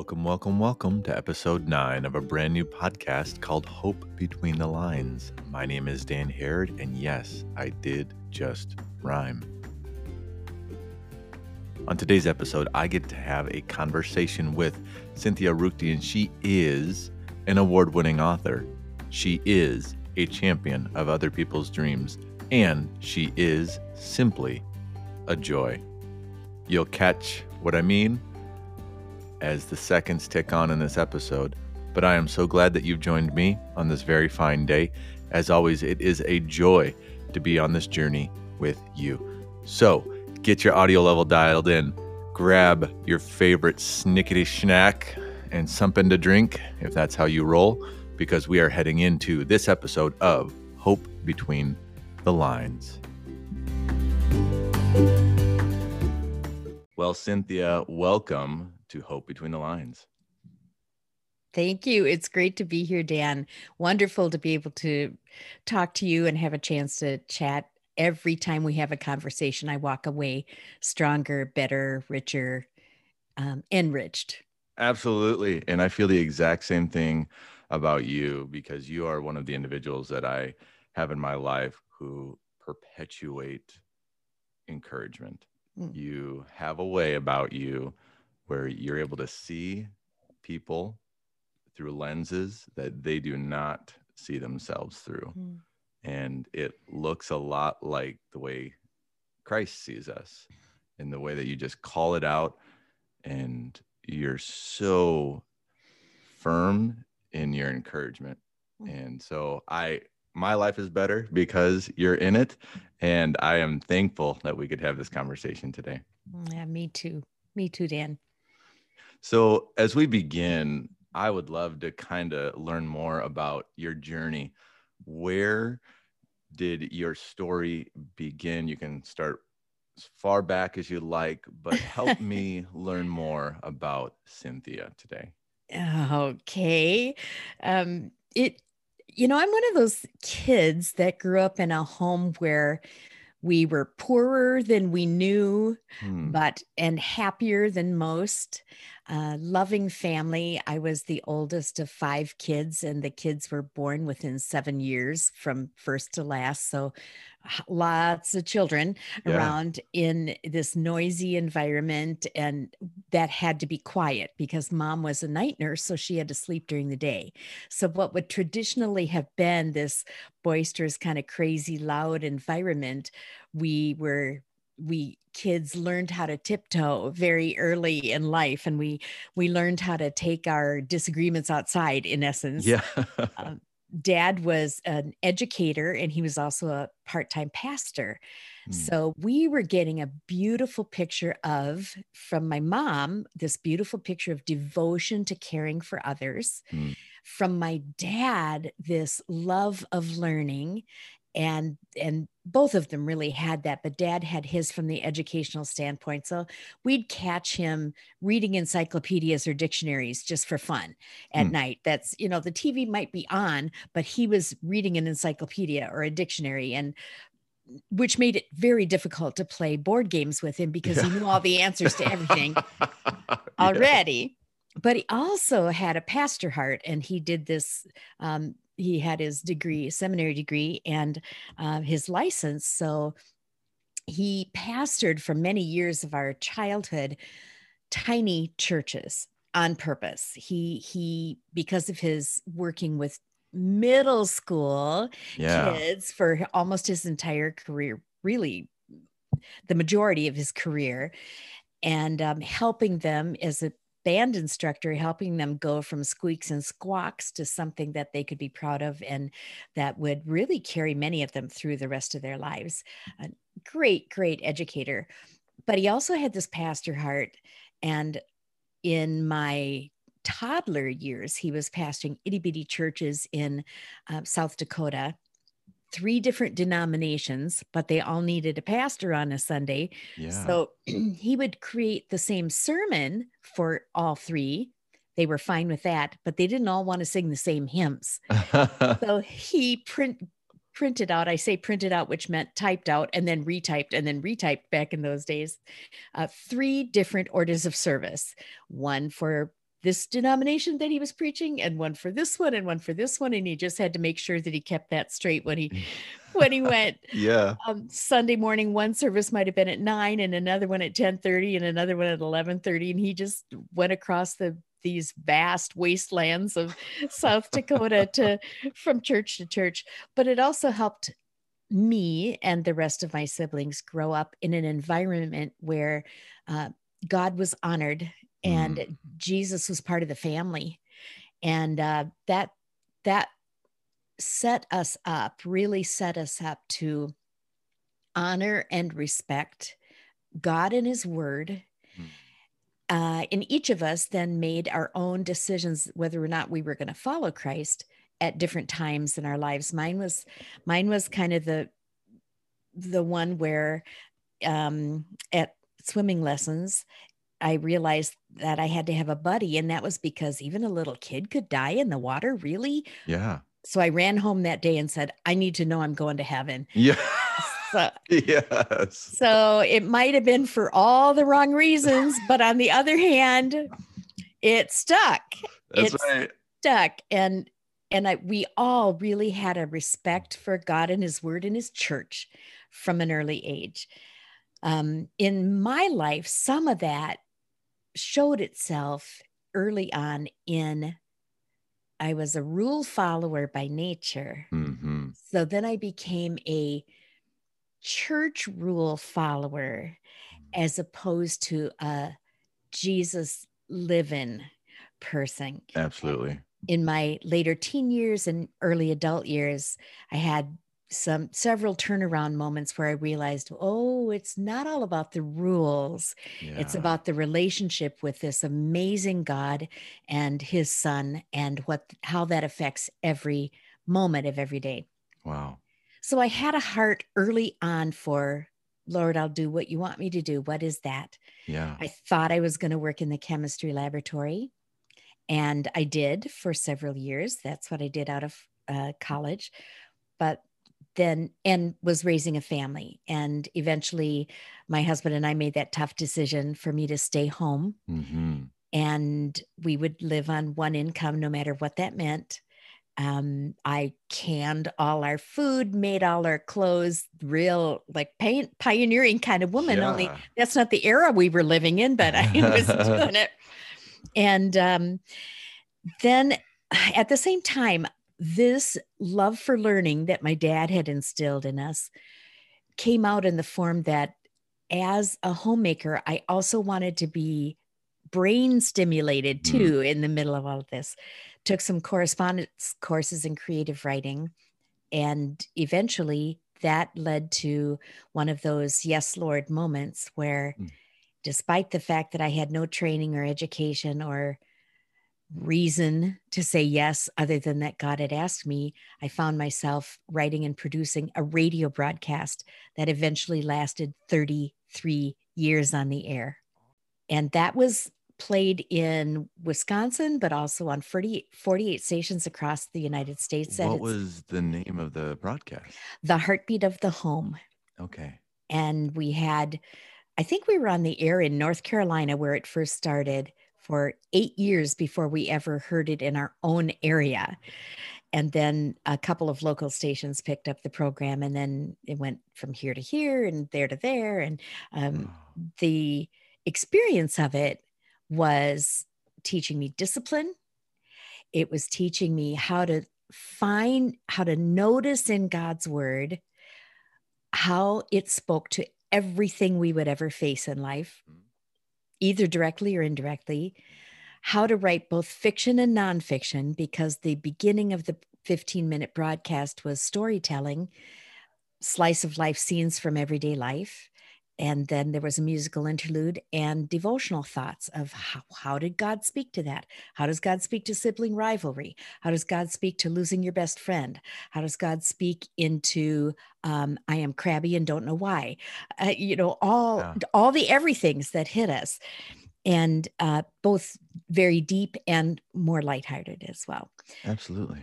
Welcome, welcome, welcome to episode nine of a brand new podcast called Hope Between the Lines. My name is Dan Harrod, and yes, I did just rhyme. On today's episode, I get to have a conversation with Cynthia Ruchti, and she is an award winning author. She is a champion of other people's dreams, and she is simply a joy. You'll catch what I mean as the seconds tick on in this episode, but I am so glad that you've joined me on this very fine day. As always, it is a joy to be on this journey with you. So get your audio level dialed in, grab your favorite snickety snack and something to drink if that's how you roll, because we are heading into this episode of Hope Between the Lines. Well, Cynthia, welcome to Hope Between the Lines. Thank you. It's great to be here, Dan. Wonderful to be able to talk to you and have a chance to chat. Every time we have a conversation, I walk away stronger, better, richer, um, enriched. Absolutely. And I feel the exact same thing about you because you are one of the individuals that I have in my life who perpetuate encouragement. Mm. You have a way about you where you're able to see people through lenses that they do not see themselves through. Mm. And it looks a lot like the way Christ sees us in the way that you just call it out and you're so firm in your encouragement. Mm. And so I my life is better because you're in it and I am thankful that we could have this conversation today. Yeah, me too. Me too, Dan. So, as we begin, I would love to kind of learn more about your journey. Where did your story begin? You can start as far back as you like, but help me learn more about Cynthia today. Okay. Um, it, you know, I'm one of those kids that grew up in a home where we were poorer than we knew, hmm. but and happier than most. Uh, loving family. I was the oldest of five kids, and the kids were born within seven years from first to last. So lots of children yeah. around in this noisy environment and that had to be quiet because mom was a night nurse so she had to sleep during the day so what would traditionally have been this boisterous kind of crazy loud environment we were we kids learned how to tiptoe very early in life and we we learned how to take our disagreements outside in essence yeah um, dad was an educator and he was also a part-time pastor mm. so we were getting a beautiful picture of from my mom this beautiful picture of devotion to caring for others mm. from my dad this love of learning and and both of them really had that but dad had his from the educational standpoint so we'd catch him reading encyclopedias or dictionaries just for fun at mm. night that's you know the tv might be on but he was reading an encyclopedia or a dictionary and which made it very difficult to play board games with him because he knew all the answers to everything already yeah. but he also had a pastor heart and he did this um, he had his degree, seminary degree, and uh, his license. So he pastored for many years of our childhood tiny churches on purpose. He he because of his working with middle school yeah. kids for almost his entire career, really the majority of his career, and um, helping them as a band instructor helping them go from squeaks and squawks to something that they could be proud of and that would really carry many of them through the rest of their lives. A great, great educator. But he also had this pastor heart. And in my toddler years, he was pastoring itty bitty churches in uh, South Dakota three different denominations, but they all needed a pastor on a Sunday. Yeah. So he would create the same sermon for all three. They were fine with that, but they didn't all want to sing the same hymns. so he print printed out. I say printed out, which meant typed out and then retyped and then retyped back in those days. Uh, three different orders of service: one for this denomination that he was preaching and one for this one and one for this one and he just had to make sure that he kept that straight when he when he went. Yeah. Um, sunday morning one service might have been at 9 and another one at 10:30 and another one at 11:30 and he just went across the these vast wastelands of south dakota to from church to church. But it also helped me and the rest of my siblings grow up in an environment where uh, God was honored and mm. Jesus was part of the family, and uh, that that set us up, really set us up to honor and respect God and His Word. Mm. Uh, and each of us then made our own decisions whether or not we were going to follow Christ at different times in our lives. Mine was mine was kind of the the one where um, at swimming lessons I realized that I had to have a buddy, and that was because even a little kid could die in the water. Really? Yeah. So I ran home that day and said, I need to know I'm going to heaven. Yeah. So, yes. So it might have been for all the wrong reasons, but on the other hand, it stuck. That's it right. Stuck. And and I, we all really had a respect for God and His Word and His church from an early age. Um, in my life, some of that showed itself early on in I was a rule follower by nature. Mm-hmm. So then I became a church rule follower as opposed to a Jesus living person. Absolutely. In my later teen years and early adult years, I had some several turnaround moments where I realized, oh, it's not all about the rules. Yeah. It's about the relationship with this amazing God and his son and what how that affects every moment of every day. Wow. So I had a heart early on for Lord, I'll do what you want me to do. What is that? Yeah. I thought I was going to work in the chemistry laboratory. And I did for several years. That's what I did out of uh, college. But then and was raising a family and eventually my husband and i made that tough decision for me to stay home mm-hmm. and we would live on one income no matter what that meant um, i canned all our food made all our clothes real like paint pioneering kind of woman yeah. only that's not the era we were living in but i was doing it and um, then at the same time this love for learning that my dad had instilled in us came out in the form that as a homemaker, I also wanted to be brain stimulated mm. too mm. in the middle of all of this. Took some correspondence courses in creative writing, and eventually that led to one of those yes, Lord moments where, mm. despite the fact that I had no training or education or reason to say yes other than that God had asked me, I found myself writing and producing a radio broadcast that eventually lasted 33 years on the air. And that was played in Wisconsin, but also on 40, 48 stations across the United States. What was the name of the broadcast? The Heartbeat of the Home. Okay. And we had, I think we were on the air in North Carolina where it first started for eight years before we ever heard it in our own area. And then a couple of local stations picked up the program, and then it went from here to here and there to there. And um, the experience of it was teaching me discipline. It was teaching me how to find, how to notice in God's word how it spoke to everything we would ever face in life mm either directly or indirectly, how to write both fiction and nonfiction, because the beginning of the 15 minute broadcast was storytelling, slice of life scenes from everyday life. And then there was a musical interlude and devotional thoughts of how, how did God speak to that? How does God speak to sibling rivalry? How does God speak to losing your best friend? How does God speak into um, I am crabby and don't know why? Uh, you know, all yeah. all the everythings that hit us, and uh, both very deep and more lighthearted as well. Absolutely.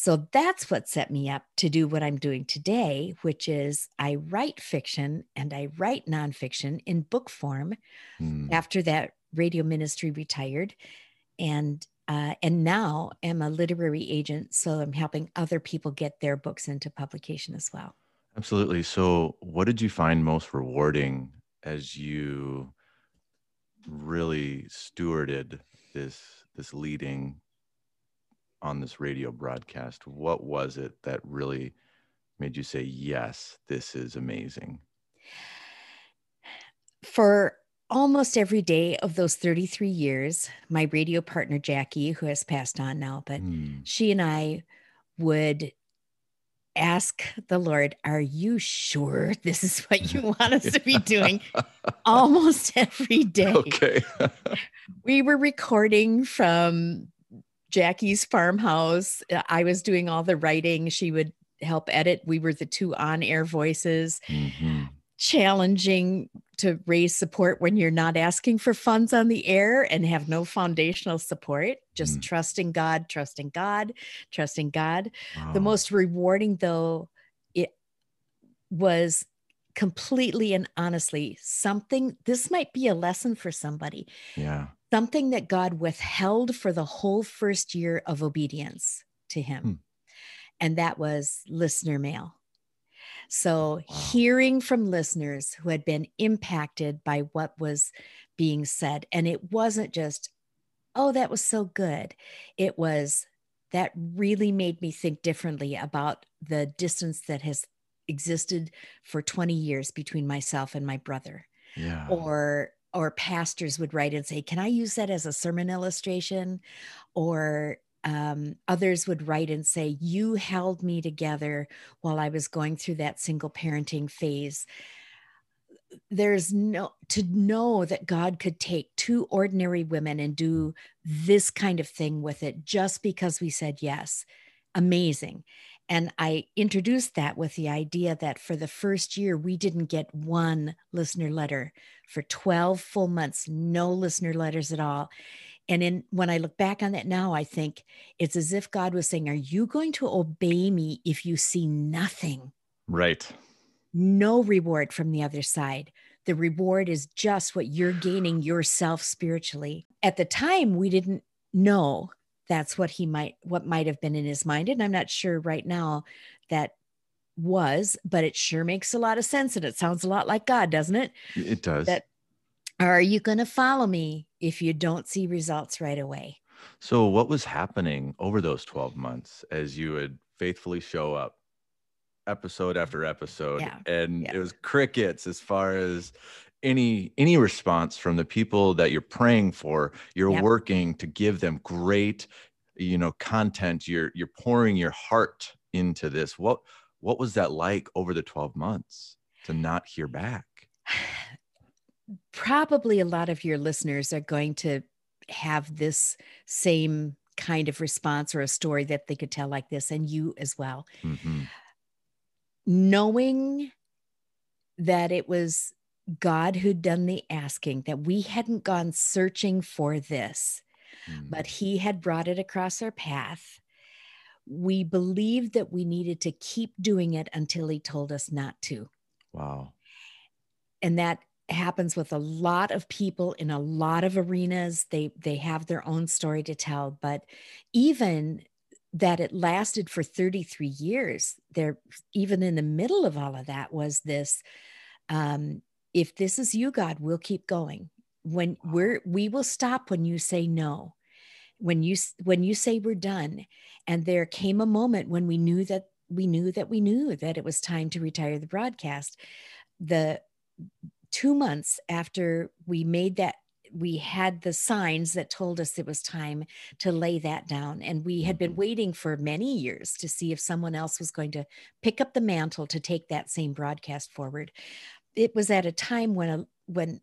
So that's what set me up to do what I'm doing today, which is I write fiction and I write nonfiction in book form mm. after that radio ministry retired. and uh, and now am a literary agent, so I'm helping other people get their books into publication as well. Absolutely. So, what did you find most rewarding as you really stewarded this this leading on this radio broadcast? What was it that really made you say, "Yes, this is amazing"? For almost every day of those 33 years, my radio partner, Jackie, who has passed on now, but mm. she and I would ask the Lord, Are you sure this is what you want us to be doing? almost every day. Okay. we were recording from Jackie's farmhouse. I was doing all the writing. She would help edit. We were the two on air voices. Mm-hmm challenging to raise support when you're not asking for funds on the air and have no foundational support just mm. trusting god trusting god trusting god wow. the most rewarding though it was completely and honestly something this might be a lesson for somebody yeah something that god withheld for the whole first year of obedience to him hmm. and that was listener mail so, wow. hearing from listeners who had been impacted by what was being said, and it wasn't just, oh, that was so good. It was, that really made me think differently about the distance that has existed for 20 years between myself and my brother. Yeah. Or, or pastors would write and say, Can I use that as a sermon illustration? Or um, others would write and say, You held me together while I was going through that single parenting phase. There's no to know that God could take two ordinary women and do this kind of thing with it just because we said yes. Amazing. And I introduced that with the idea that for the first year, we didn't get one listener letter. For 12 full months, no listener letters at all and in when I look back on that now, I think it's as if God was saying, Are you going to obey me if you see nothing? Right. No reward from the other side. The reward is just what you're gaining yourself spiritually. At the time, we didn't know that's what he might what might have been in his mind. And I'm not sure right now that was, but it sure makes a lot of sense. And it sounds a lot like God, doesn't it? It does. That are you going to follow me if you don't see results right away? So, what was happening over those 12 months as you would faithfully show up episode after episode? Yeah. And yeah. it was crickets as far as any any response from the people that you're praying for you're yep. working to give them great you know content you're you're pouring your heart into this what what was that like over the 12 months to not hear back probably a lot of your listeners are going to have this same kind of response or a story that they could tell like this, and you as well. Mm-hmm. Knowing that it was God who'd done the asking, that we hadn't gone searching for this, mm-hmm. but He had brought it across our path. We believed that we needed to keep doing it until He told us not to. Wow. And that happens with a lot of people in a lot of arenas they they have their own story to tell but even that it lasted for 33 years there even in the middle of all of that was this um if this is you god we'll keep going when we're we will stop when you say no when you when you say we're done and there came a moment when we knew that we knew that we knew that it was time to retire the broadcast the two months after we made that we had the signs that told us it was time to lay that down. And we had been mm-hmm. waiting for many years to see if someone else was going to pick up the mantle to take that same broadcast forward. It was at a time when, a, when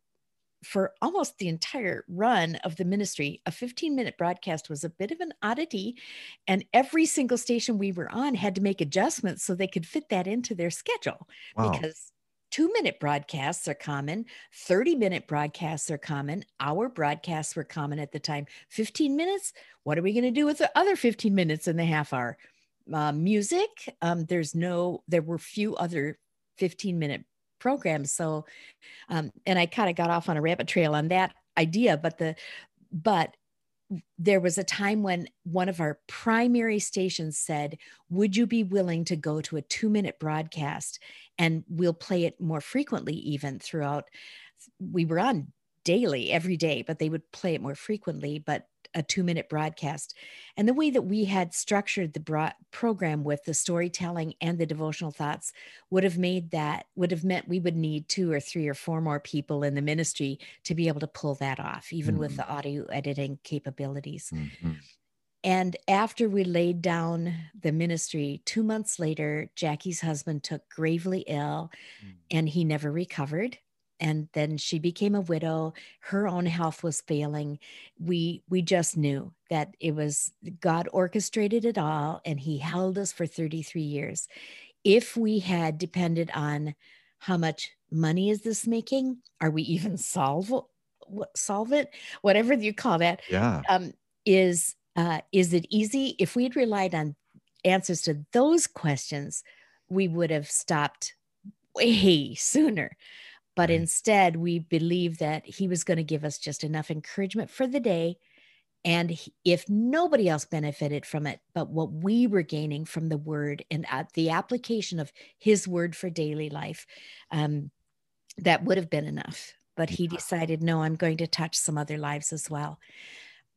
for almost the entire run of the ministry, a 15 minute broadcast was a bit of an oddity. And every single station we were on had to make adjustments so they could fit that into their schedule wow. because two minute broadcasts are common 30 minute broadcasts are common our broadcasts were common at the time 15 minutes what are we going to do with the other 15 minutes in the half hour uh, music um, there's no there were few other 15 minute programs so um, and i kind of got off on a rabbit trail on that idea but the but there was a time when one of our primary stations said, Would you be willing to go to a two minute broadcast? And we'll play it more frequently, even throughout. We were on daily, every day, but they would play it more frequently. But a two minute broadcast. And the way that we had structured the broad program with the storytelling and the devotional thoughts would have made that, would have meant we would need two or three or four more people in the ministry to be able to pull that off, even mm-hmm. with the audio editing capabilities. Mm-hmm. And after we laid down the ministry, two months later, Jackie's husband took gravely ill mm. and he never recovered and then she became a widow. Her own health was failing. We we just knew that it was god orchestrated it all and he held us for 33 years. If we had depended on how much money is this making? Are we even solve solvent? Whatever you call that yeah. um, is uh, is it easy? If we'd relied on answers to those questions we would have stopped way sooner but right. instead, we believe that he was going to give us just enough encouragement for the day. And if nobody else benefited from it, but what we were gaining from the word and at the application of his word for daily life, um, that would have been enough. But he decided, no, I'm going to touch some other lives as well.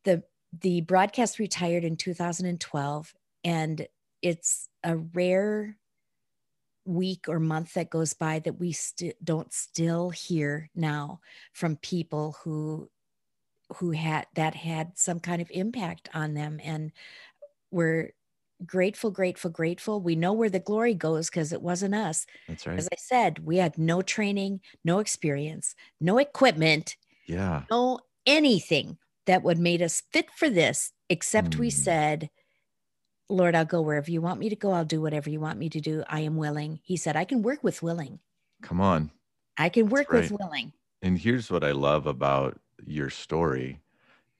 The the broadcast retired in 2012, and it's a rare week or month that goes by that we st- don't still hear now from people who who had that had some kind of impact on them. And we're grateful grateful grateful. We know where the glory goes because it wasn't us. That's right. As i said we had no training no experience no equipment yeah. no anything that would made us fit for this except mm. we said Lord, I'll go wherever you want me to go. I'll do whatever you want me to do. I am willing. He said, I can work with willing. Come on. I can work right. with willing. And here's what I love about your story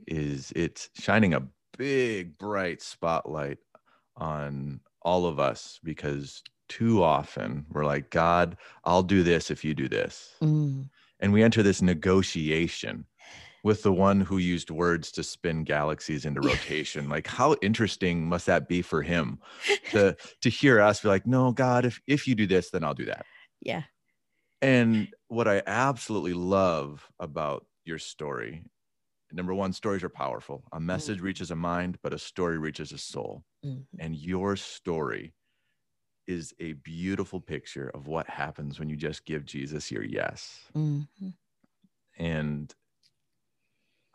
is it's shining a big bright spotlight on all of us because too often we're like, God, I'll do this if you do this. Mm. And we enter this negotiation with the one who used words to spin galaxies into rotation like how interesting must that be for him to to hear us be like no god if if you do this then i'll do that yeah and what i absolutely love about your story number one stories are powerful a message mm-hmm. reaches a mind but a story reaches a soul mm-hmm. and your story is a beautiful picture of what happens when you just give jesus your yes mm-hmm. and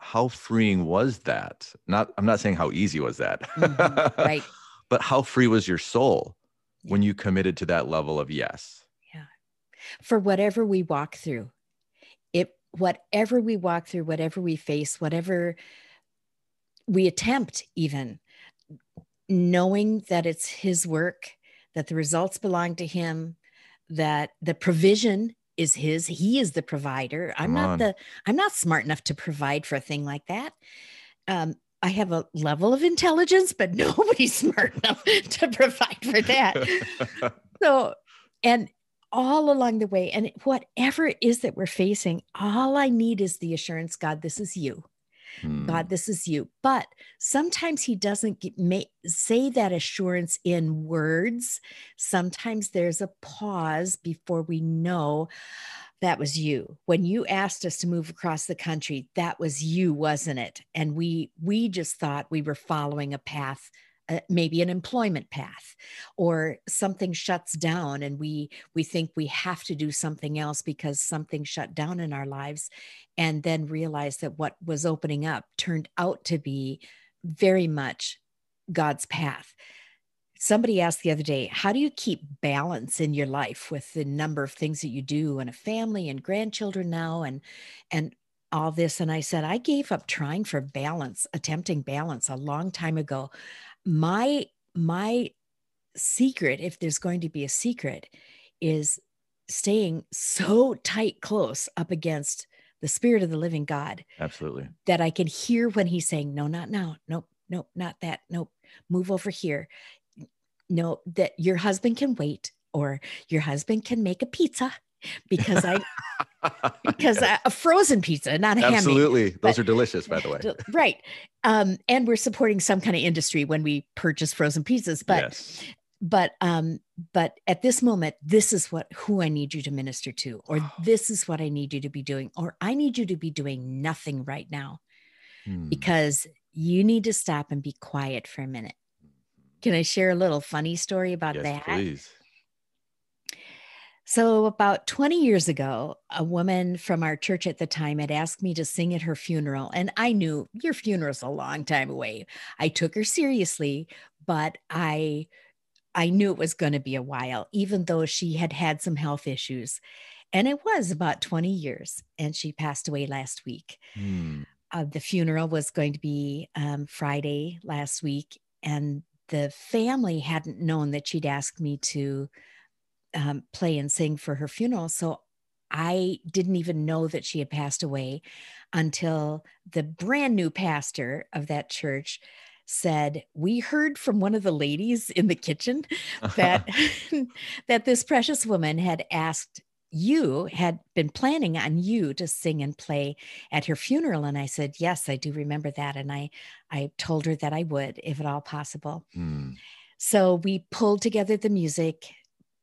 how freeing was that? Not, I'm not saying how easy was that, mm-hmm. right? but how free was your soul when you committed to that level of yes? Yeah. For whatever we walk through, it, whatever we walk through, whatever we face, whatever we attempt, even knowing that it's His work, that the results belong to Him, that the provision is his he is the provider. I'm Come not on. the i'm not smart enough to provide for a thing like that. Um i have a level of intelligence but nobody's smart enough to provide for that. So and all along the way and whatever it is that we're facing all i need is the assurance god this is you Hmm. God, this is you. But sometimes he doesn't get, may, say that assurance in words. Sometimes there's a pause before we know that was you when you asked us to move across the country that was you wasn't it and we we just thought we were following a path uh, maybe an employment path or something shuts down and we we think we have to do something else because something shut down in our lives and then realize that what was opening up turned out to be very much God's path. Somebody asked the other day, how do you keep balance in your life with the number of things that you do and a family and grandchildren now and and all this and I said I gave up trying for balance, attempting balance a long time ago my my secret if there's going to be a secret is staying so tight close up against the spirit of the living god absolutely. that i can hear when he's saying no not now. Nope nope not that. Nope. Move over here. No that your husband can wait or your husband can make a pizza because I because yes. a frozen pizza, not a ham. Absolutely. Those are delicious, by the way. right. Um, and we're supporting some kind of industry when we purchase frozen pizzas. But yes. but um, but at this moment, this is what who I need you to minister to, or this is what I need you to be doing, or I need you to be doing nothing right now. Hmm. Because you need to stop and be quiet for a minute. Can I share a little funny story about yes, that? Please. So, about 20 years ago, a woman from our church at the time had asked me to sing at her funeral. And I knew your funeral's a long time away. I took her seriously, but I I knew it was going to be a while, even though she had had some health issues. And it was about 20 years, and she passed away last week. Hmm uh, the funeral was going to be um, Friday last week, and the family hadn't known that she'd asked me to um, play and sing for her funeral. So I didn't even know that she had passed away until the brand new pastor of that church said we heard from one of the ladies in the kitchen that that this precious woman had asked you had been planning on you to sing and play at her funeral and i said yes i do remember that and i i told her that i would if at all possible mm. so we pulled together the music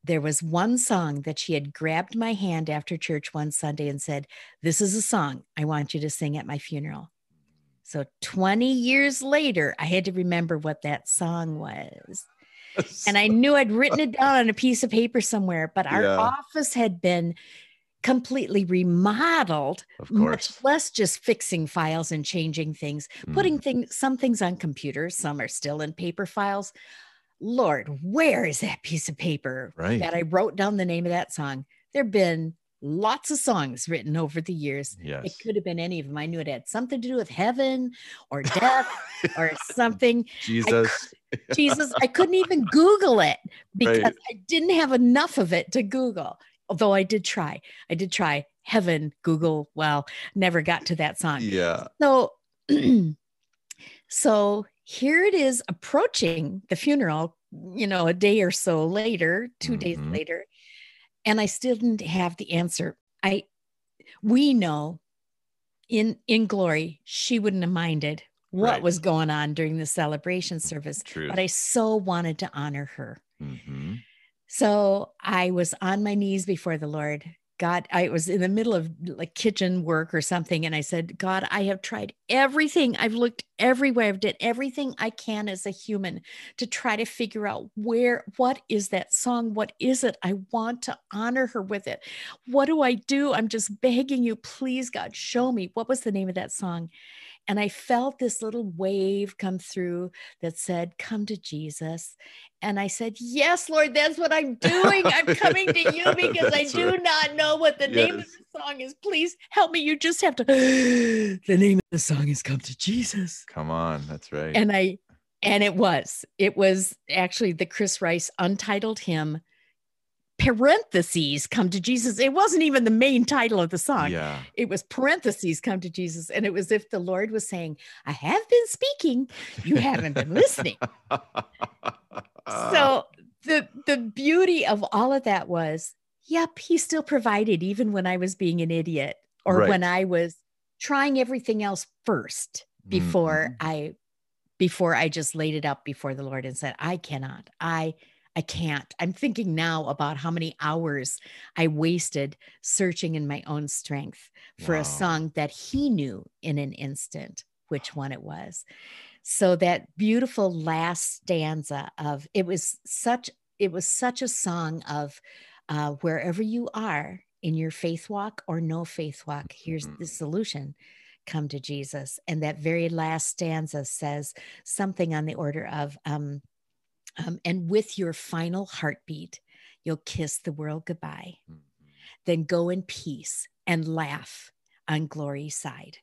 there was one song that she had grabbed my hand after church one sunday and said this is a song i want you to sing at my funeral so 20 years later i had to remember what that song was and I knew I'd written it down on a piece of paper somewhere, but our yeah. office had been completely remodeled, much less just fixing files and changing things, mm. putting things, some things on computers, some are still in paper files. Lord, where is that piece of paper right. that I wrote down the name of that song? There have been lots of songs written over the years. Yes. It could have been any of them. I knew it had something to do with heaven or death or something. Jesus. I, Jesus. I couldn't even Google it because right. I didn't have enough of it to Google. Although I did try. I did try heaven, Google. Well, never got to that song. Yeah. So so here it is approaching the funeral, you know, a day or so later, 2 mm-hmm. days later and I still didn't have the answer. I we know in in glory she wouldn't have minded what right. was going on during the celebration service, Truth. but I so wanted to honor her. Mm-hmm. So I was on my knees before the Lord God, I was in the middle of like kitchen work or something. And I said, God, I have tried everything. I've looked everywhere. I've done everything I can as a human to try to figure out where, what is that song? What is it? I want to honor her with it. What do I do? I'm just begging you, please, God, show me. What was the name of that song? And I felt this little wave come through that said, Come to Jesus. And I said, Yes, Lord, that's what I'm doing. I'm coming to you because I do right. not know what the yes. name of the song is. Please help me. You just have to. the name of the song is Come to Jesus. Come on. That's right. And I, and it was, it was actually the Chris Rice untitled hymn parentheses come to Jesus. It wasn't even the main title of the song. Yeah. It was parentheses come to Jesus. And it was if the Lord was saying, I have been speaking, you haven't been listening. so the the beauty of all of that was, yep, he still provided even when I was being an idiot or right. when I was trying everything else first before mm-hmm. I before I just laid it up before the Lord and said, I cannot. I I can't. I'm thinking now about how many hours I wasted searching in my own strength for wow. a song that he knew in an instant which one it was. So that beautiful last stanza of it was such it was such a song of uh, wherever you are in your faith walk or no faith walk, here's the mm-hmm. solution come to Jesus. And that very last stanza says something on the order of, um, um, and with your final heartbeat, you'll kiss the world goodbye. Mm-hmm. Then go in peace and laugh on glory's side.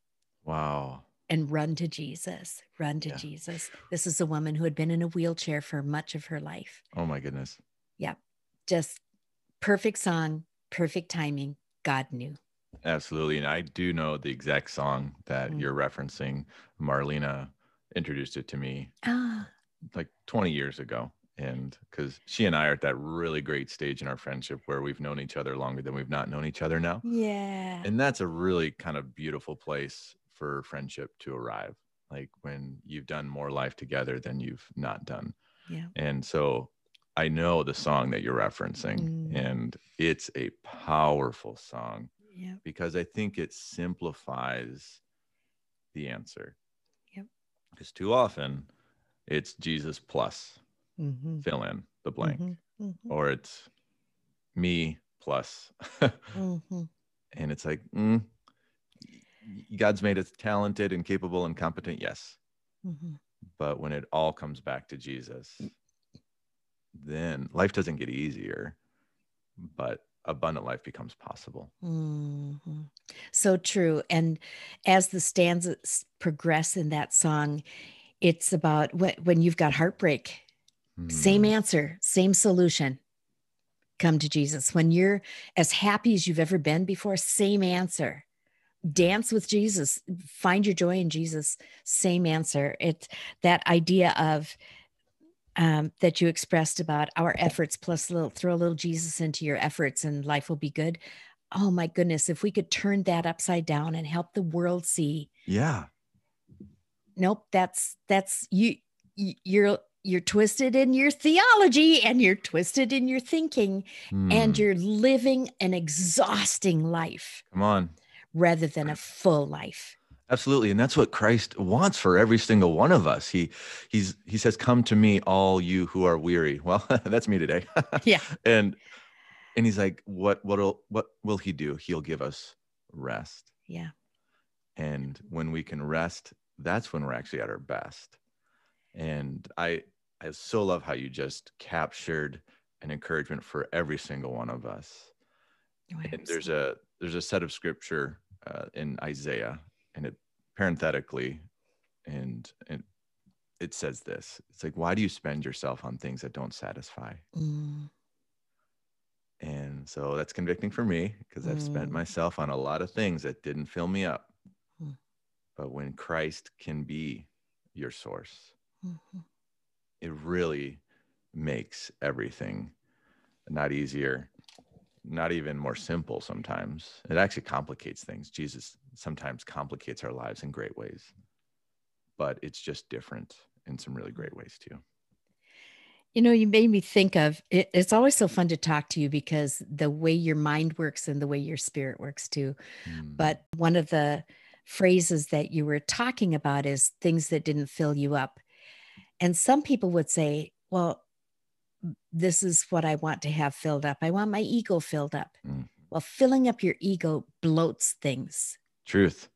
Wow. And run to Jesus. Run to yeah. Jesus. This is a woman who had been in a wheelchair for much of her life. Oh my goodness. Yeah. Just perfect song, perfect timing. God knew. Absolutely. And I do know the exact song that mm-hmm. you're referencing. Marlena introduced it to me. Ah like 20 years ago and because she and I are at that really great stage in our friendship where we've known each other longer than we've not known each other now. Yeah. And that's a really kind of beautiful place for friendship to arrive. Like when you've done more life together than you've not done. Yeah. And so I know the song that you're referencing, Mm. and it's a powerful song Yeah. because I think it simplifies the answer. Yep. Because too often it's Jesus plus Mm-hmm. fill in the blank, Mm-hmm. or it's me plus. Mm-hmm. and it's like, mm, God's made us talented and capable and competent, yes. Mm-hmm. But when it all comes back to Jesus, then life doesn't get easier, but abundant life becomes possible. Mm-hmm. So true. And as the stanzas progress in that song, it's about wh- when you've got heartbreak, same Mm, answer, same solution. Come to Jesus. When you're as happy as you've ever been before, same answer. Dance with Jesus. Find your joy in Jesus. Same answer. It's that idea of um, that you expressed about our efforts plus little throw a little Jesus into your efforts and life will be good. Oh my goodness, if we could turn that upside down and help the world see, Yeah. Nope, that's that's you you're you're twisted in your theology and you're twisted in your thinking and Mm, you're living an exhausting life come on. rather than a full life. Absolutely. And that's what Christ wants for every single one of us. He he's he says, Come to me, all you who are weary. Well, that's me today. Yeah. And and he's like, What what'll what will he do? He'll give us rest. Yeah. And when we can rest, that's when we're actually at our best. And I I so love how you just captured an encouragement for every single one of us Oh, and there's a there's a set of scripture uh, in Isaiah, and it parenthetically, and and it says this. It's like, why do you spend yourself on things that don't satisfy? Mm, And so that's convicting for me because I've spent Mm. myself on a lot of things that didn't fill me up. But when Christ can be your source, mhm. it really makes everything not easier, not even more simple sometimes. It actually complicates things. Jesus sometimes complicates our lives in great ways, but it's just different in some really great ways too. You know, you made me think of it, it's always so fun to talk to you because the way your mind works and the way your spirit works too. Mm, But one of the phrases that you were talking about is things that didn't fill you up. And some people would say, well, this is what I want to have filled up. I want my ego filled up. Mm. Well, filling up your ego bloats things. truth.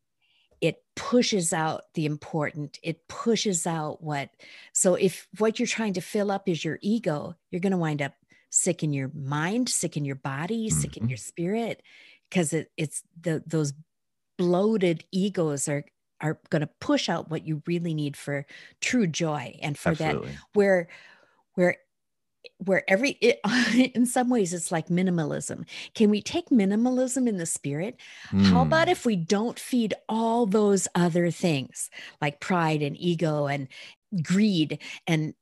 It pushes out the important. It pushes out what. So if what you're trying to fill up is your ego, you're going to wind up sick in your mind, sick in your body, sick in Mhm. your spirit, because it, it's the those bloated egos are are going to push out what you really need for true joy and for that Absolutely. where where where every it, in some ways it's like minimalism. Can we take minimalism in the spirit? How about Mm, if we don't feed all those other things like pride and ego and greed and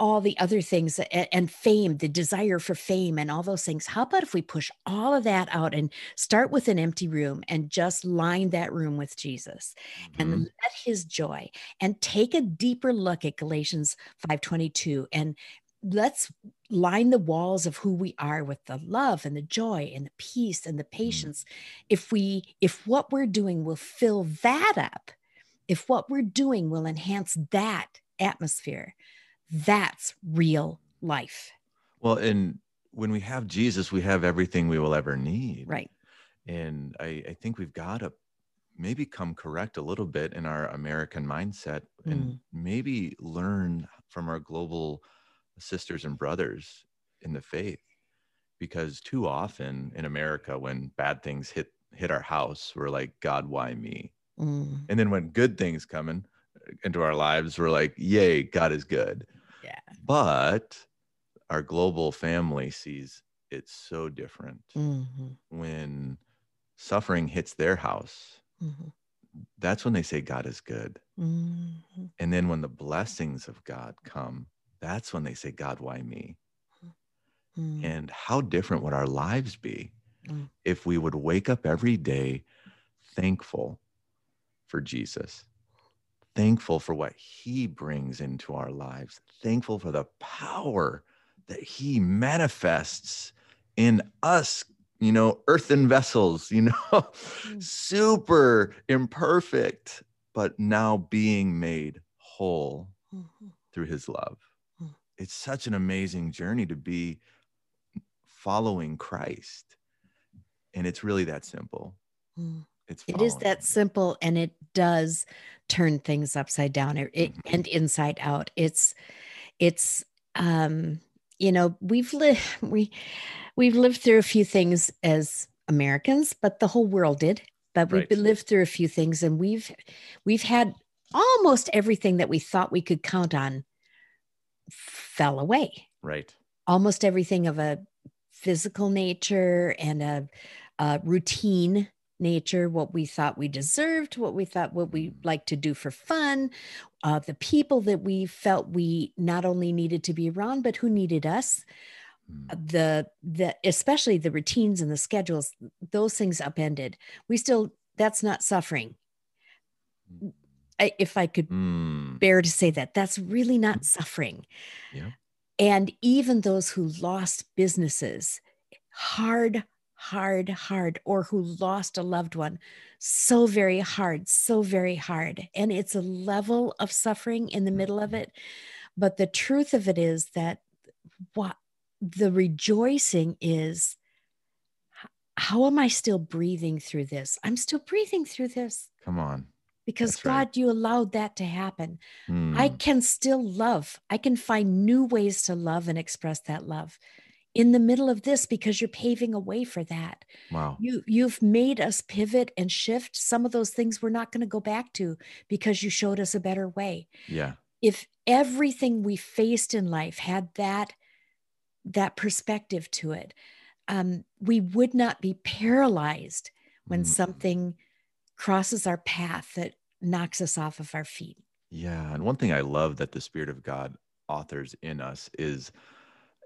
all the other things and, fame, the desire for fame and all those things? How about if we push all of that out and start with an empty room and just line that room with Jesus and mhm. let his joy and take a deeper look at Galatians 5:22 and let's line the walls of who we are with the love and the joy and the peace and the patience if we if what we're doing will fill that up if what we're doing will enhance that atmosphere that's real life Well, and when we have Jesus, we have everything we will ever need. right And I, I think we've got to maybe come correct a little bit in our American mindset and maybe learn from our global sisters and brothers in the faith. Because too often in America, when bad things hit hit our house, we're like, God, why me? Mm, And then when good things come in into our lives, we're like, yay, God is good. Yeah. But our global family sees it so different mhm, when suffering hits their house mhm, that's when they say god is good mhm, and then when the blessings of god come that's when they say, God, why me? Mm. And how different would our lives be Mm. if we would wake up every day thankful for Jesus, thankful for what he brings into our lives, thankful for the power that he manifests in us, you know, earthen vessels, you know, Mm. super imperfect, but now being made whole Mhm. through his love. Mm. It's such an amazing journey to be following Christ. And it's really that simple. It's It is that simple and it does turn things upside down it, it- Mhm. and inside out. It's it's um you know, we've lived we we've lived through a few things as Americans, but the whole world did. But we've Right. lived through a few things and we've we've had almost everything that we thought we could count on fell away Right. almost everything of a physical nature and a, a routine nature what we thought we deserved what we thought what we like to do for fun uh, the people that we felt we not only needed to be around but who needed us Mm. the the especially the routines and the schedules those things upended we still that's not suffering I, if i could Mm. bear to say that that's really not suffering Yeah. and even those who lost businesses hard hard hard or who lost a loved one so very hard so very hard and it's a level of suffering in the middle of it but the truth of it is that what the rejoicing is how am i still breathing through this i'm still breathing through this Come on. because That's right. god you allowed that to happen I Mm. can still love. I can find new ways to love and express that love in the middle of this because you're paving a way for that. Wow. You you've made us pivot and shift some of those things we're not going to go back to because you showed us a better way. Yeah. If everything we faced in life had that that perspective to it, um, we would not be paralyzed when Mm. something crosses our path that knocks us off of our feet. Yeah. And one thing I love that the Spirit of God authors in us is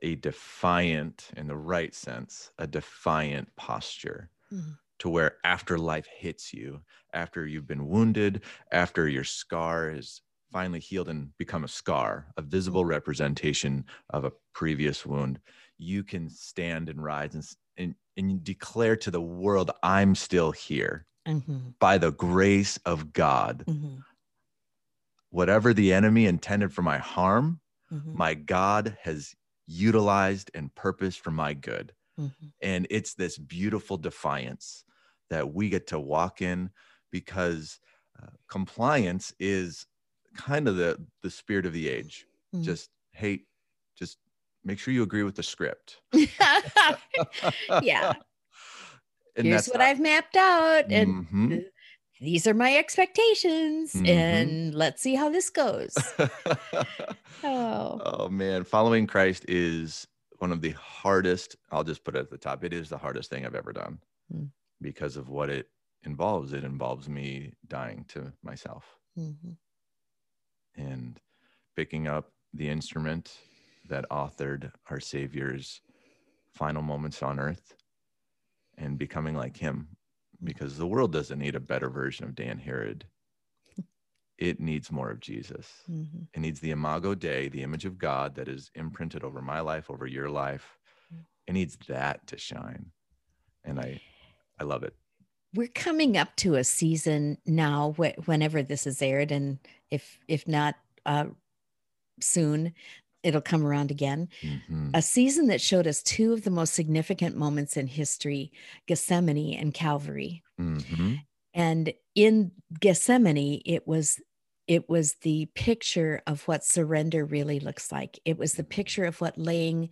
a defiant, in the right sense, a defiant posture Mhm. to where after life hits you, after you've been wounded, after your scar is finally healed and become a scar, a visible representation of a previous wound, you can stand and rise and, and, and declare to the world, I'm still here. Mhm, by the grace of God. mhm, Whatever the enemy intended for my harm, mhm, my God has utilized and purposed for my good. mhm. And it's this beautiful defiance that we get to walk in because uh, compliance is kind of the, the spirit of the age. Mm. Just, hey, just make sure you agree with the script. Yeah. And Here's what not- I've mapped out, and Mhm. Th- these are my expectations, Mhm. and let's see how this goes. Oh, oh man, following Christ is one of the hardest. I'll just put it at the top. It is the hardest thing I've ever done Mm. because of what it involves. It involves me dying to myself mhm, and picking up the instrument that authored our Savior's final moments on earth and becoming like him because the world doesn't need a better version of Dan Herod. It needs more of Jesus. mhm. It needs the imago Dei, the image of God that is imprinted over my life, over your life. Mm. It needs that to shine. And I I love it. We're coming up to a season now, wh- whenever this is aired, and if if not uh, soon, it'll come around again. Mhm. A season that showed us two of the most significant moments in history: Gethsemane and Calvary. Mhm. and in gethsemane it was it was the picture of what surrender really looks like it was the picture of what laying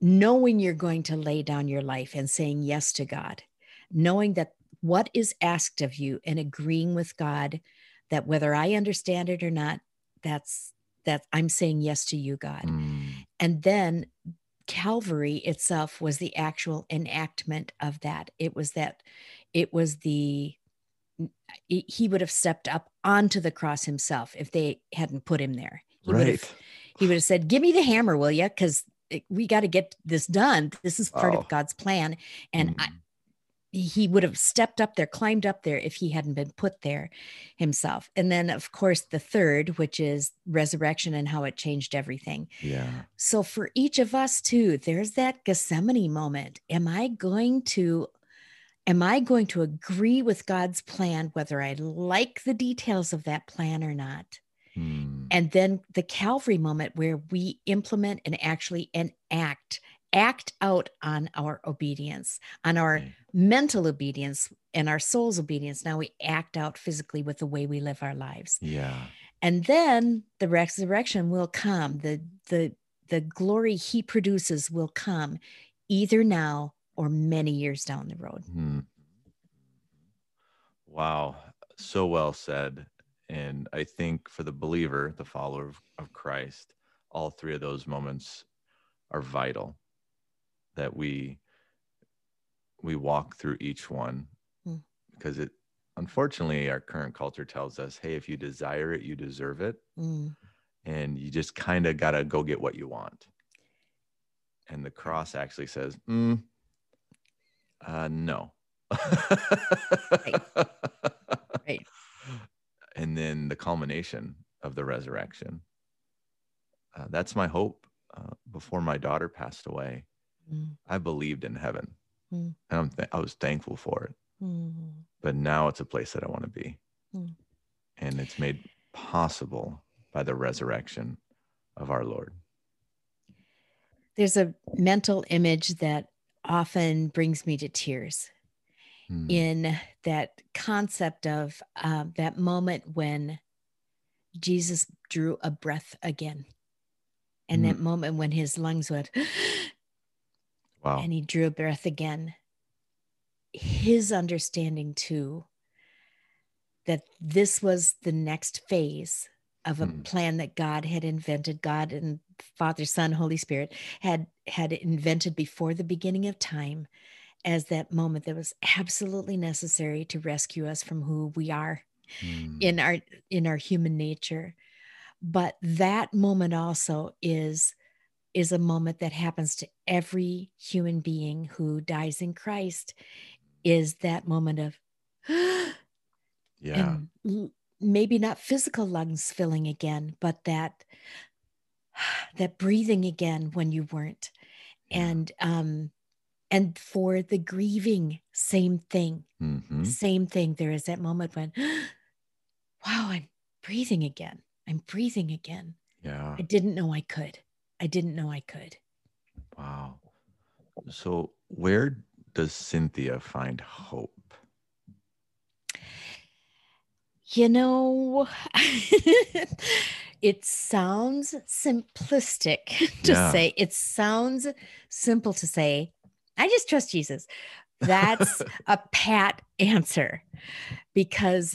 knowing you're going to lay down your life and saying yes to god knowing that what is asked of you and agreeing with god that whether i understand it or not that's that i'm saying yes to you god Mm. and then Calvary itself was the actual enactment of that. It was that, it was the, he would have stepped up onto the cross himself if they hadn't put him there. He would have, Right. he would have said, Give me the hammer, will you? Because we got to get this done. This is part of God's plan. And mm. I, he would have stepped up there, climbed up there if he hadn't been put there himself. And then, of course, the third, which is resurrection and how it changed everything. Yeah. So, for each of us, too, there's that Gethsemane moment. Am I going to am I going to agree with God's plan, whether I like the details of that plan or not? Hmm. And then the Calvary moment where we implement and actually enact, act out on our obedience, on our okay. mental obedience and our soul's obedience. Now we act out physically with the way we live our lives. Yeah. And then the resurrection will come. The the the glory he produces will come either now or many years down the road. Hmm. Wow. So well said. And I think for the believer, the follower of, of Christ, all three of those moments are vital that we we walk through each one mm. because it unfortunately our current culture tells us hey if you desire it you deserve it mm. and you just kind of got to go get what you want and the cross actually says mm, uh, no right. right and then the culmination of the resurrection. Uh, that's my hope. Uh, before my daughter passed away, mm. I believed in heaven, mm. and th- i was thankful for it. Mm. But now it's a place that I want to be, and it's made possible by the resurrection of our Lord. There's a mental image that often brings me to tears mm. in that concept of uh, that moment when Jesus drew a breath again. And mm. that moment when his lungs went, wow. and he drew a breath again. His understanding, too, that this was the next phase of a mm. plan that God had invented, God and Father, Son, Holy Spirit had had invented before the beginning of time as that moment that was absolutely necessary to rescue us from who we are mm. in our in our human nature but that moment also is is a moment that happens to every human being who dies in Christ is that moment of yeah maybe not physical lungs filling again but that that breathing again when you weren't and um and for the grieving, same thing. Mm-hmm. Same thing. There is that moment when, wow, I'm breathing again. I'm breathing again. Yeah. I didn't know I could. I didn't know I could. Wow. So, where does Cynthia find hope? You know, it sounds simplistic to yeah. say, it sounds simple to say, I just trust Jesus. That's a pat answer because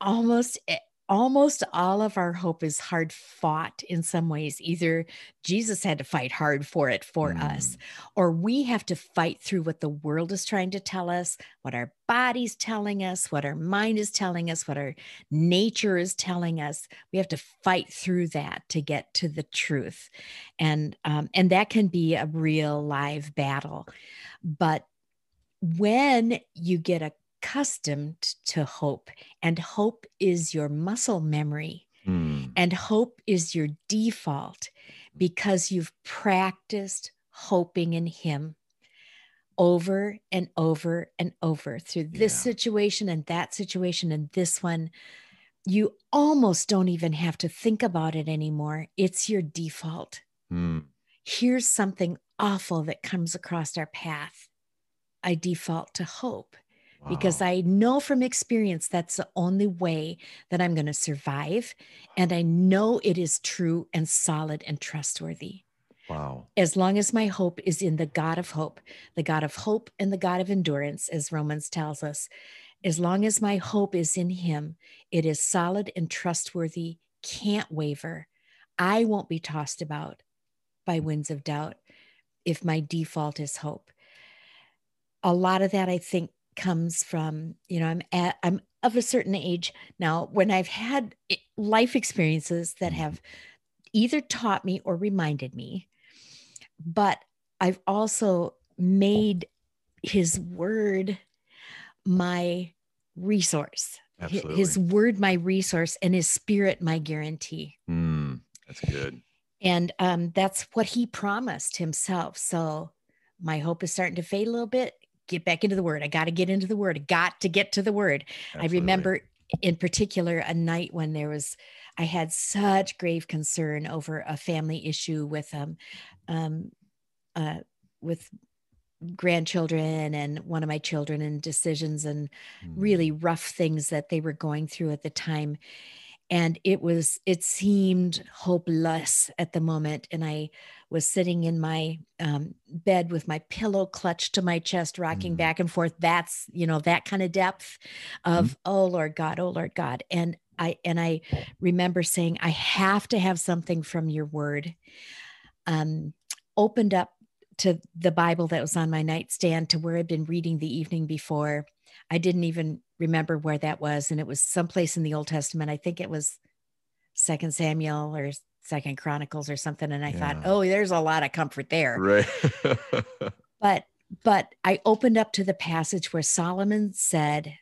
almost eh, almost all of our hope is hard fought in some ways. Either Jesus had to fight hard for it for mm. us, or we have to fight through what the world is trying to tell us, what our body's telling us, what our mind is telling us, what our nature is telling us. We have to fight through that to get to the truth, and um, and that can be a real live battle. But when you get a accustomed to hope, and hope is your muscle memory, mm. and hope is your default because you've practiced hoping in Him over and over and over through this yeah. situation and that situation and this one. You almost don't even have to think about it anymore. It's your default. Mm. Here's something awful that comes across our path. I default to hope because I know from experience that's the only way that I'm going to survive. And I know it is true and solid and trustworthy. Wow. As long as my hope is in the God of hope, the God of hope and the God of endurance, as Romans tells us, as long as my hope is in Him, it is solid and trustworthy, can't waver. I won't be tossed about by winds of doubt if my default is hope. A lot of that, I think, comes from you know i'm at i'm of a certain age now when i've had life experiences that mm-hmm. have either taught me or reminded me, but I've also made his word my resource. Absolutely. His word my resource and his spirit my guarantee. Mm, that's good. And um, that's what he promised himself. So my hope is starting to fade a little bit. Get back into the word. I got to get into the word. I got to get to the word. Absolutely. I remember in particular a night when there was I had such grave concern over a family issue with um, um uh, with grandchildren and one of my children and decisions and mm. really rough things that they were going through at the time and it was it seemed hopeless at the moment and i was sitting in my um, bed with my pillow clutched to my chest rocking mm. back and forth that's you know that kind of depth of mm. oh lord god oh lord god and i and i remember saying i have to have something from your word um opened up to the bible that was on my nightstand to where i'd been reading the evening before i didn't even remember where that was and it was someplace in the old testament. I think it was second samuel or second chronicles or something and i yeah. thought oh there's a lot of comfort there. Right. But but i opened up to the passage where solomon said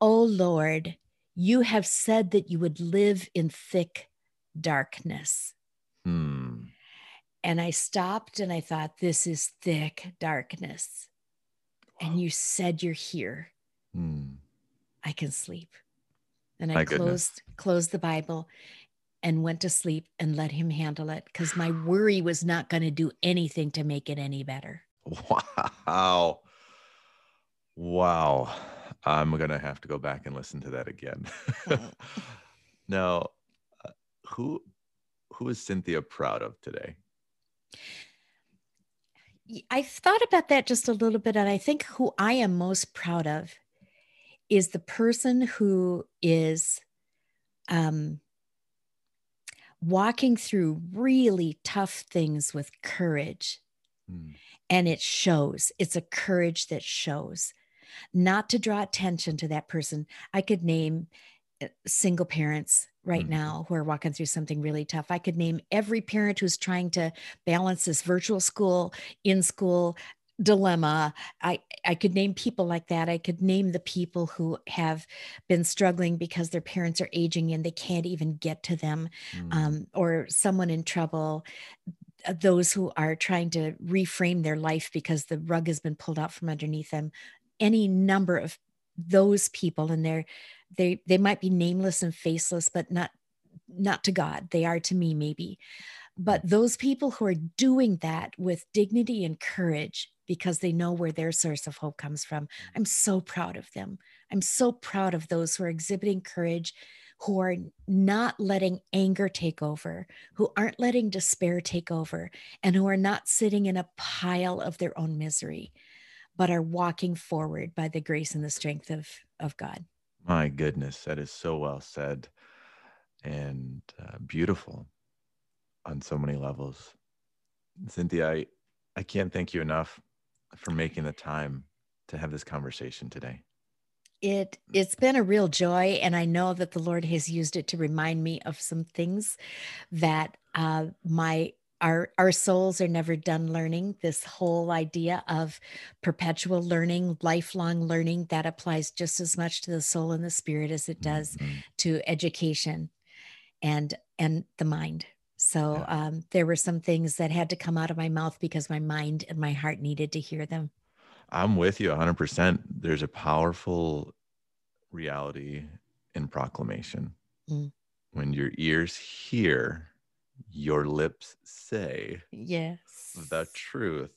oh lord you have said that you would live in thick darkness. Hmm. and i stopped and i thought this is thick darkness. And you said you're here. Hmm. I can sleep. And I My closed goodness. closed the Bible and went to sleep and let him handle it because my worry was not going to do anything to make it any better. Wow. Wow. I'm going to have to go back and listen to that again. Now, uh, who who is Cynthia proud of today? I thought about that just a little bit and I think who I am most proud of is the person who is um, walking through really tough things with courage. Mm. And it shows, it's a courage that shows. Not to draw attention to that person. I could name uh, single parents right mm now who are walking through something really tough. I could name every parent who's trying to balance this virtual school, in school, dilemma. I i could name people like that. I could name the people who have been struggling because their parents are aging and they can't even get to them mm. um, or someone in trouble uh, those who are trying to reframe their life because the rug has been pulled out from underneath them. Any number of those people and they're they they might be nameless and faceless but not not to god. They are to me maybe. But those people who are doing that with dignity and courage because they know where their source of hope comes from. I'm so proud of them. I'm so proud of those who are exhibiting courage, who are not letting anger take over, who aren't letting despair take over, and who are not sitting in a pile of their own misery, but are walking forward by the grace and the strength of, of God. My goodness, that is so well said and uh, beautiful on so many levels. Cynthia, I, I can't thank you enough for making the time to have this conversation today. It it's been a real joy, and I know that the Lord has used it to remind me of some things that uh, my our our souls are never done learning. This whole idea of perpetual learning, lifelong learning, that applies just as much to the soul and the spirit as it does mm-hmm. to education and and the mind. So um, there were some things that had to come out of my mouth because my mind and my heart needed to hear them. I'm with you 100%. There's a powerful reality in proclamation. Mm. When your ears hear, your lips say yes the truth,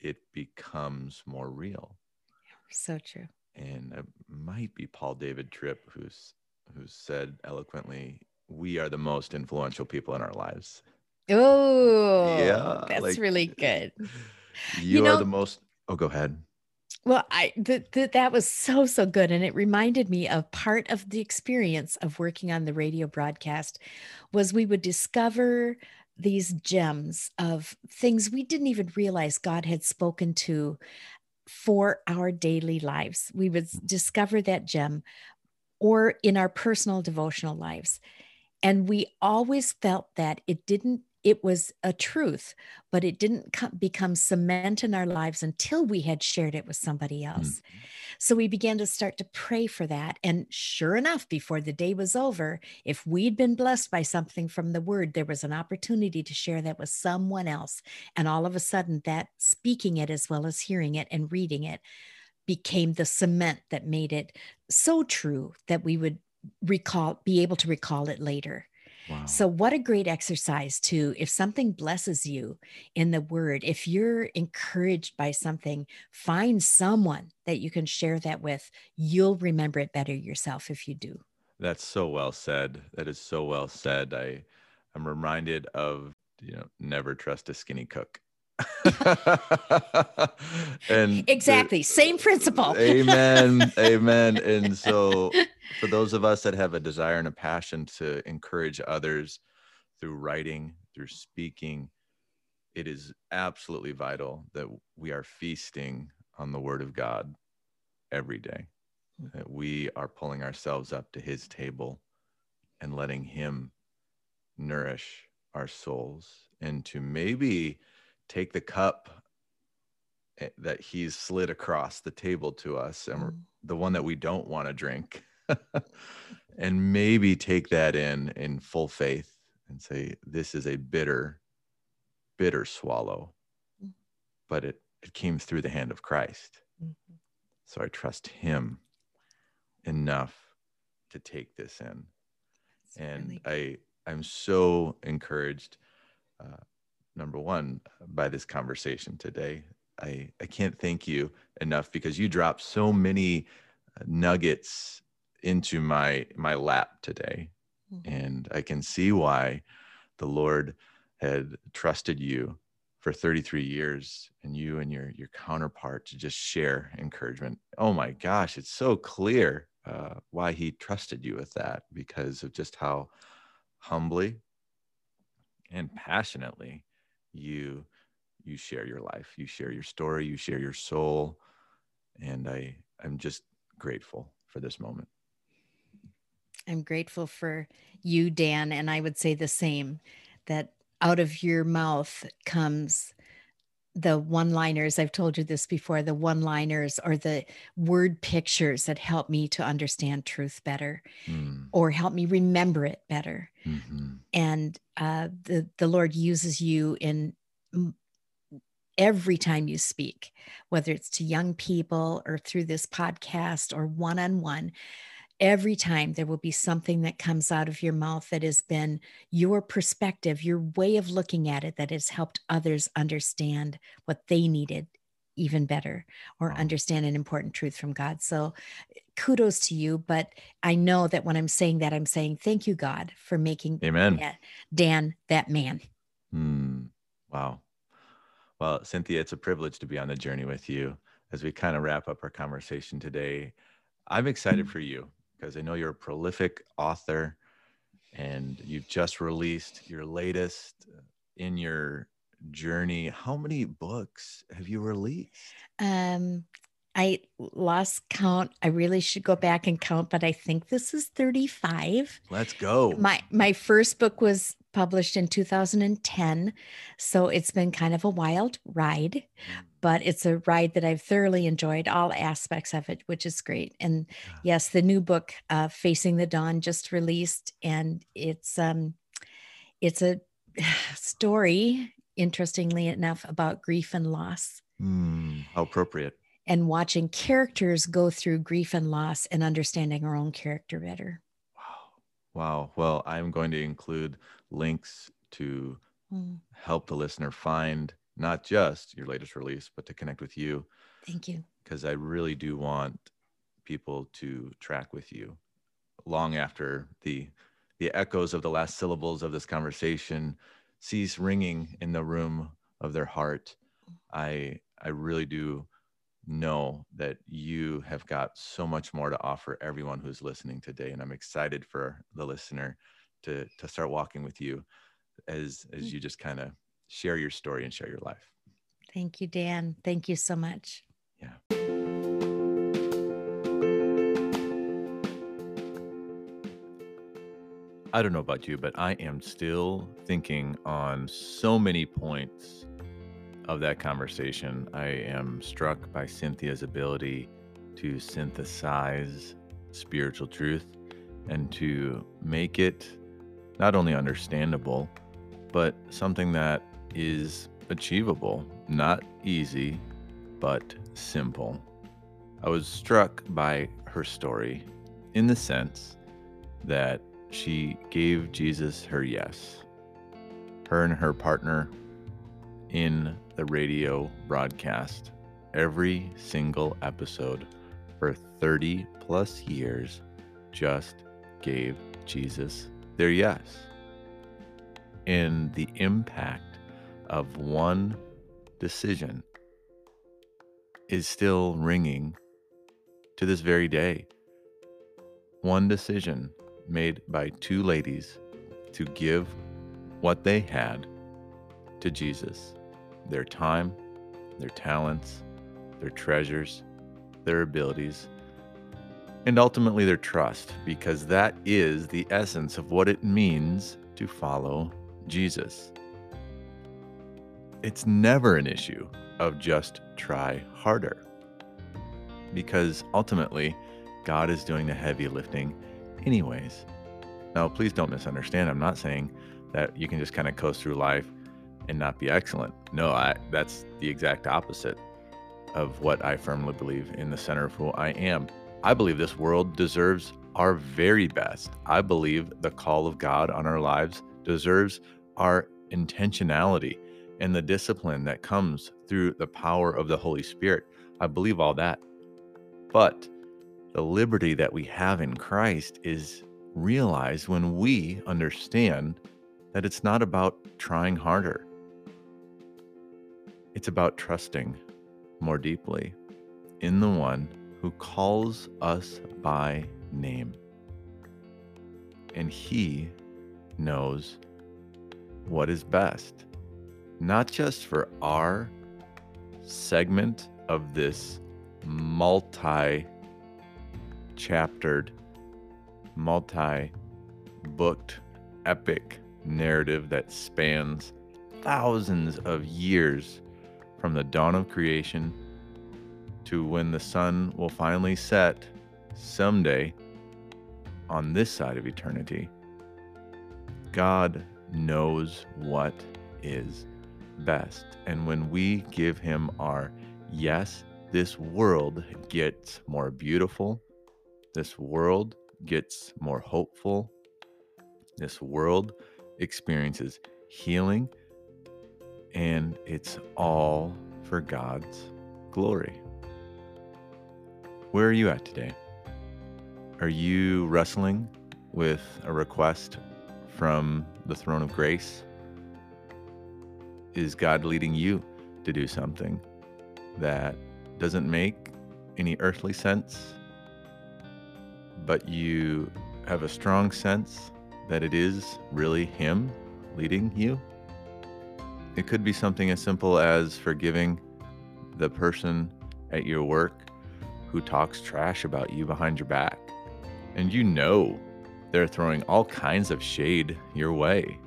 it becomes more real. So true. And it might be Paul David Tripp who's who said eloquently, we are the most influential people in our lives. Oh, yeah, that's like, really good. You, you know, are the most. Oh, go ahead. Well, I th- th- that was so so good, and it reminded me of part of the experience of working on the radio broadcast was we would discover these gems of things we didn't even realize God had spoken to for our daily lives. We would discover that gem or in our personal devotional lives And we always felt that it didn't it was a truth, but it didn't become cement in our lives until we had shared it with somebody else. Mm-hmm. So we began to start to pray for that. And sure enough, before the day was over, if we'd been blessed by something from the word, there was an opportunity to share that with someone else. And all of a sudden, that speaking it as well as hearing it and reading it became the cement that made it so true that we would recall, be able to recall it later. So, what a great exercise, too. If something blesses you in the word, if you're encouraged by something, find someone that you can share that with. You'll remember it better yourself if you do. That's so well said. That is so well said. I, I'm reminded of, you know, never trust a skinny cook. and exactly the, same principle. Amen amen. And so for those of us that have a desire and a passion to encourage others through writing through speaking it is absolutely vital that we are feasting on the word of god every day. That we are pulling ourselves up to his table and letting him nourish our souls and to maybe take the cup eh, that he's slid across the table to us and mm. the one that we don't want to drink and maybe take that in in full faith and say this is a bitter bitter swallow mm. but it it came through the hand of christ mm-hmm. so i trust him enough to take this in That's and really i i'm so encouraged uh, number one by this conversation today. I, I can't thank you enough because you dropped so many uh, nuggets into my my lap today mm-hmm. and i can see why the lord had trusted you for 33 years and you and your your counterpart to just share encouragement oh my gosh it's so clear uh, why he trusted you with that because of just how humbly and passionately you you share your life you share your story you share your soul. And i i'm just grateful for this moment. I'm grateful for you dan. And i would say the same that out of your mouth comes the one liners i've told you this before the one liners or the word pictures that help me to understand truth better mm. or help me remember it better mm-hmm. and uh, the the lord uses you in every time you speak whether it's to young people or through this podcast or one on one every time there will be something that comes out of your mouth that has been your perspective, your way of looking at it that has helped others understand what they needed even better or understand an important truth from God. So kudos to you. But I know that when I'm saying that, I'm saying thank you, God, for making Amen. Dan that man. Hmm. Wow. Well, Cynthia, it's a privilege to be on the journey with you as we kind of wrap up our conversation today. I'm excited mm. for you because I know you're a prolific author and you've just released your latest uh, in your journey. How many books have you released? Um, I lost count. I really should go back and count, but I think this is 35. Let's go. My my first book was published in 2010. So it's been kind of a wild ride, mm. but it's a ride that I've thoroughly enjoyed all aspects of it, which is great. And yes, the new book, uh, Facing the Dawn, just released, and it's um, it's a story, interestingly enough, about grief and loss. Mm, how appropriate. And watching characters go through grief and loss and understanding our own character better. Wow. Wow. Well, I'm going to include links to mm. help the listener find not just your latest release, but to connect with you. Thank you. Because I really do want people to track with you long after the the echoes of the last syllables of this conversation cease ringing in the room of their heart. I I really do know that you have got so much more to offer everyone who's listening today and i'm excited for the listener to to start walking with you as as mm. you just kind of share your story and share your life. Thank you dan. Thank you so much. Yeah. I don't know about you, but I am still thinking on so many points of that conversation. I am struck by Cynthia's ability to synthesize spiritual truth and to make it not only understandable, but something that is achievable, not easy, but simple. I was struck by her story in the sense that she gave Jesus her yes. Her and her partner in the radio broadcast every single episode for 30 plus years just gave Jesus their yes. And the impact of one decision is still ringing to this very day. One decision made by two ladies to give what they had to Jesus their time, their talents, their treasures, their abilities, and ultimately their trust, because that is the essence of what it means to follow Jesus. It's never an issue of just try harder, because ultimately, God is doing the heavy lifting anyways. Now, please don't misunderstand. I'm not saying that you can just kind of coast through life and not be excellent. No, I, that's the exact opposite of what I firmly believe in the center of who I am. I believe this world deserves our very best. I believe the call of God on our lives deserves our intentionality and the discipline that comes through the power of the Holy Spirit. I believe all that. But the liberty that we have in Christ is realized when we understand that it's not about trying harder. It's about trusting more deeply in the one who calls us by name. And he knows what is best, not just for our segment of this multi chaptered, multi booked, epic narrative that spans thousands of years from the dawn of creation to when the sun will finally set someday on this side of eternity. God knows what is best. And when we give Him our yes, this world gets more beautiful, this world gets more hopeful. This world experiences healing. And it's all for God's glory. Where are you at today? Are you wrestling with a request from the throne of grace? Is God leading you to do something that doesn't make any earthly sense but you have a strong sense that it is really Him leading you. It could be something as simple as forgiving the person at your work who talks trash about you behind your back. And you know they're throwing all kinds of shade your way.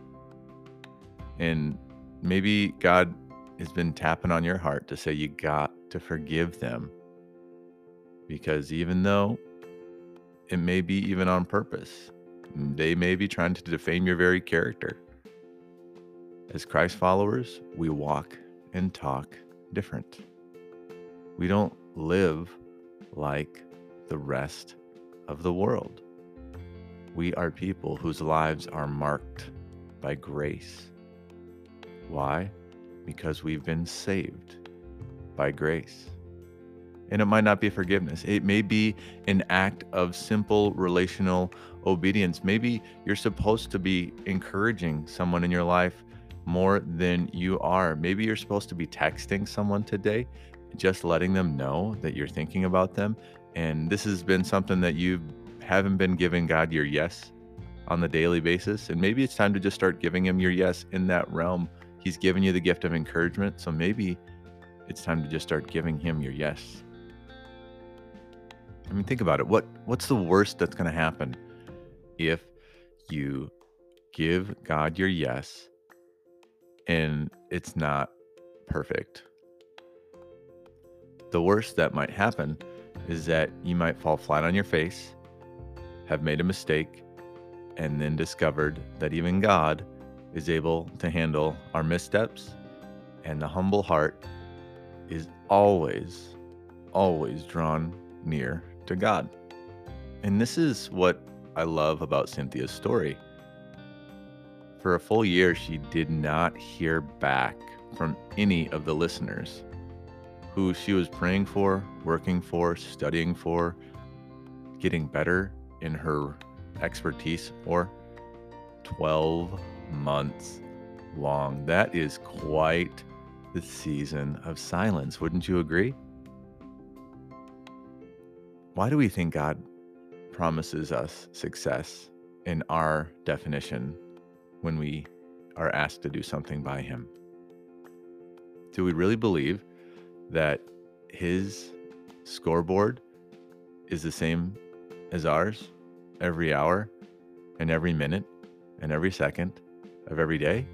And maybe God has been tapping on your heart to say you got to forgive them. Because even though it may be even on purpose. They may be trying to defame your very character. As Christ followers, we walk and talk different. We don't live like the rest of the world. We are people whose lives are marked by grace. Why? Because we've been saved by grace. And it might not be forgiveness. It may be an act of simple relational obedience. Maybe you're supposed to be encouraging someone in your life more than you are. Maybe you're supposed to be texting someone today, just letting them know that you're thinking about them. And this has been something that you haven't been giving God your yes on the daily basis. And maybe it's time to just start giving him your yes in that realm. He's given you the gift of encouragement. So maybe it's time to just start giving him your yes I mean, think about it. What what's the worst that's going to happen if you give God your yes, and it's not perfect. The worst that might happen is that you might fall flat on your face, have made a mistake, and then discovered that even God is able to handle our missteps, and the humble heart is always, always drawn near to God. And this is what I love about Cynthia's story. For a full year, she did not hear back from any of the listeners who she was praying for, working for, studying for, getting better in her expertise for 12 months long. That is quite the season of silence, wouldn't you agree? Why do we think God promises us success in our definition when we are asked to do something by Him? Do we really believe that His scoreboard is the same as ours every hour and every minute and every second of every day?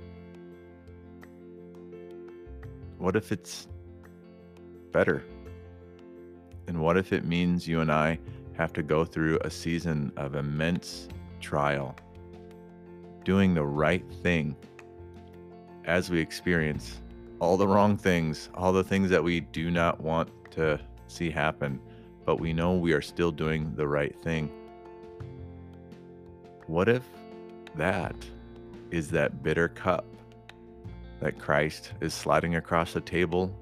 What if it's better? And what if it means you and I have to go through a season of immense trial, doing the right thing as we experience all the wrong things, all the things that we do not want to see happen, but we know we are still doing the right thing? What if that is that bitter cup that Christ is sliding across the table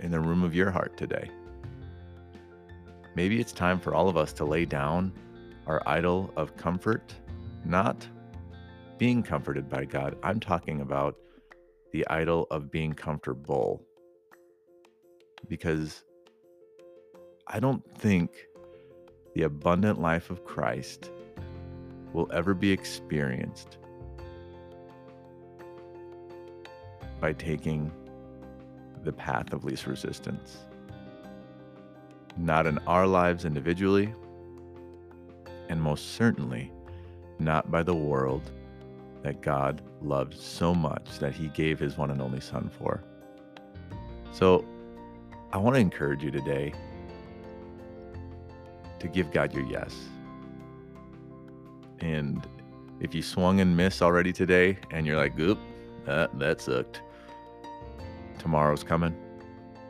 in the room of your heart today? Maybe it's time for all of us to lay down our idol of comfort, not being comforted by God. I'm talking about the idol of being comfortable. Because I don't think the abundant life of Christ will ever be experienced by taking the path of least resistance. Not in our lives individually, and most certainly not by the world that God loved so much that he gave his one and only Son for. So I want to encourage you today to give God your yes. And if you swung and missed already today and you're like, oop, that, that sucked, tomorrow's coming.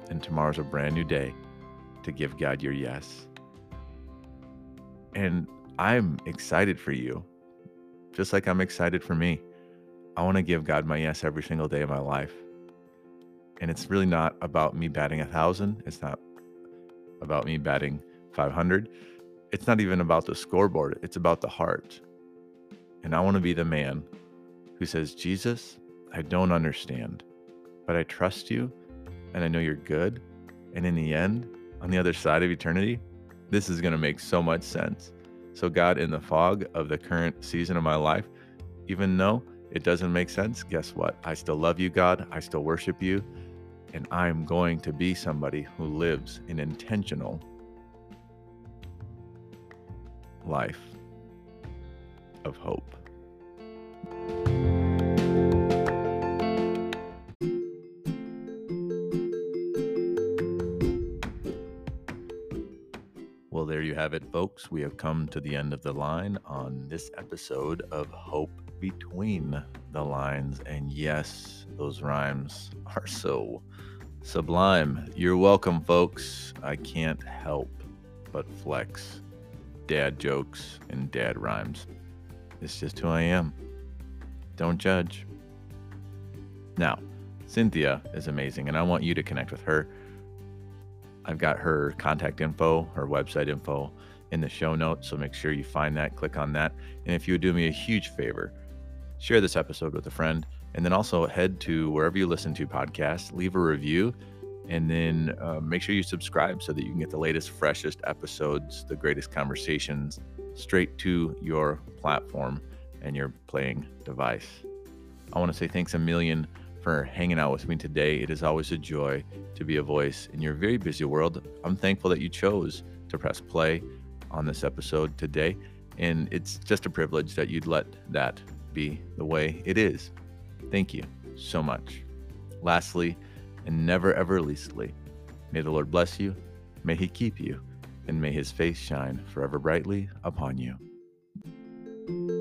And tomorrow's a brand new day to give God your yes. And I'm excited for you, just like I'm excited for me. I want to give God my yes every single day of my life. And it's really not about me batting a thousand. It's not about me batting 500. It's not even about the scoreboard. It's about the heart. And I want to be the man who says, Jesus, I don't understand, but I trust you and I know you're good. And in the end, on the other side of eternity, this is going to make so much sense. So, God, in the fog of the current season of my life, even though it doesn't make sense, guess what? I still love you, God. I still worship you. And I'm going to be somebody who lives an intentional life of hope. Have it, folks. We have come to the end of the line on this episode of Hope Between the Lines. And yes, those rhymes are so sublime. You're welcome, folks. I can't help but flex dad jokes and dad rhymes. It's just who I am. Don't judge. Now, Cynthia is amazing, and I want you to connect with her. I've got her contact info, her website info in the show notes. So make sure you find that, click on that. And if you would do me a huge favor, share this episode with a friend. And then also head to wherever you listen to podcasts, leave a review, and then uh, make sure you subscribe so that you can get the latest, freshest episodes, the greatest conversations straight to your platform and your playing device. I want to say thanks a million for hanging out with me today. It is always a joy to be a voice in your very busy world. I'm thankful that you chose to press play on this episode today. And it's just a privilege that you'd let that be the way it is. Thank you so much. Lastly, and never ever leastly, may the Lord bless you, may he keep you, and may his face shine forever brightly upon you.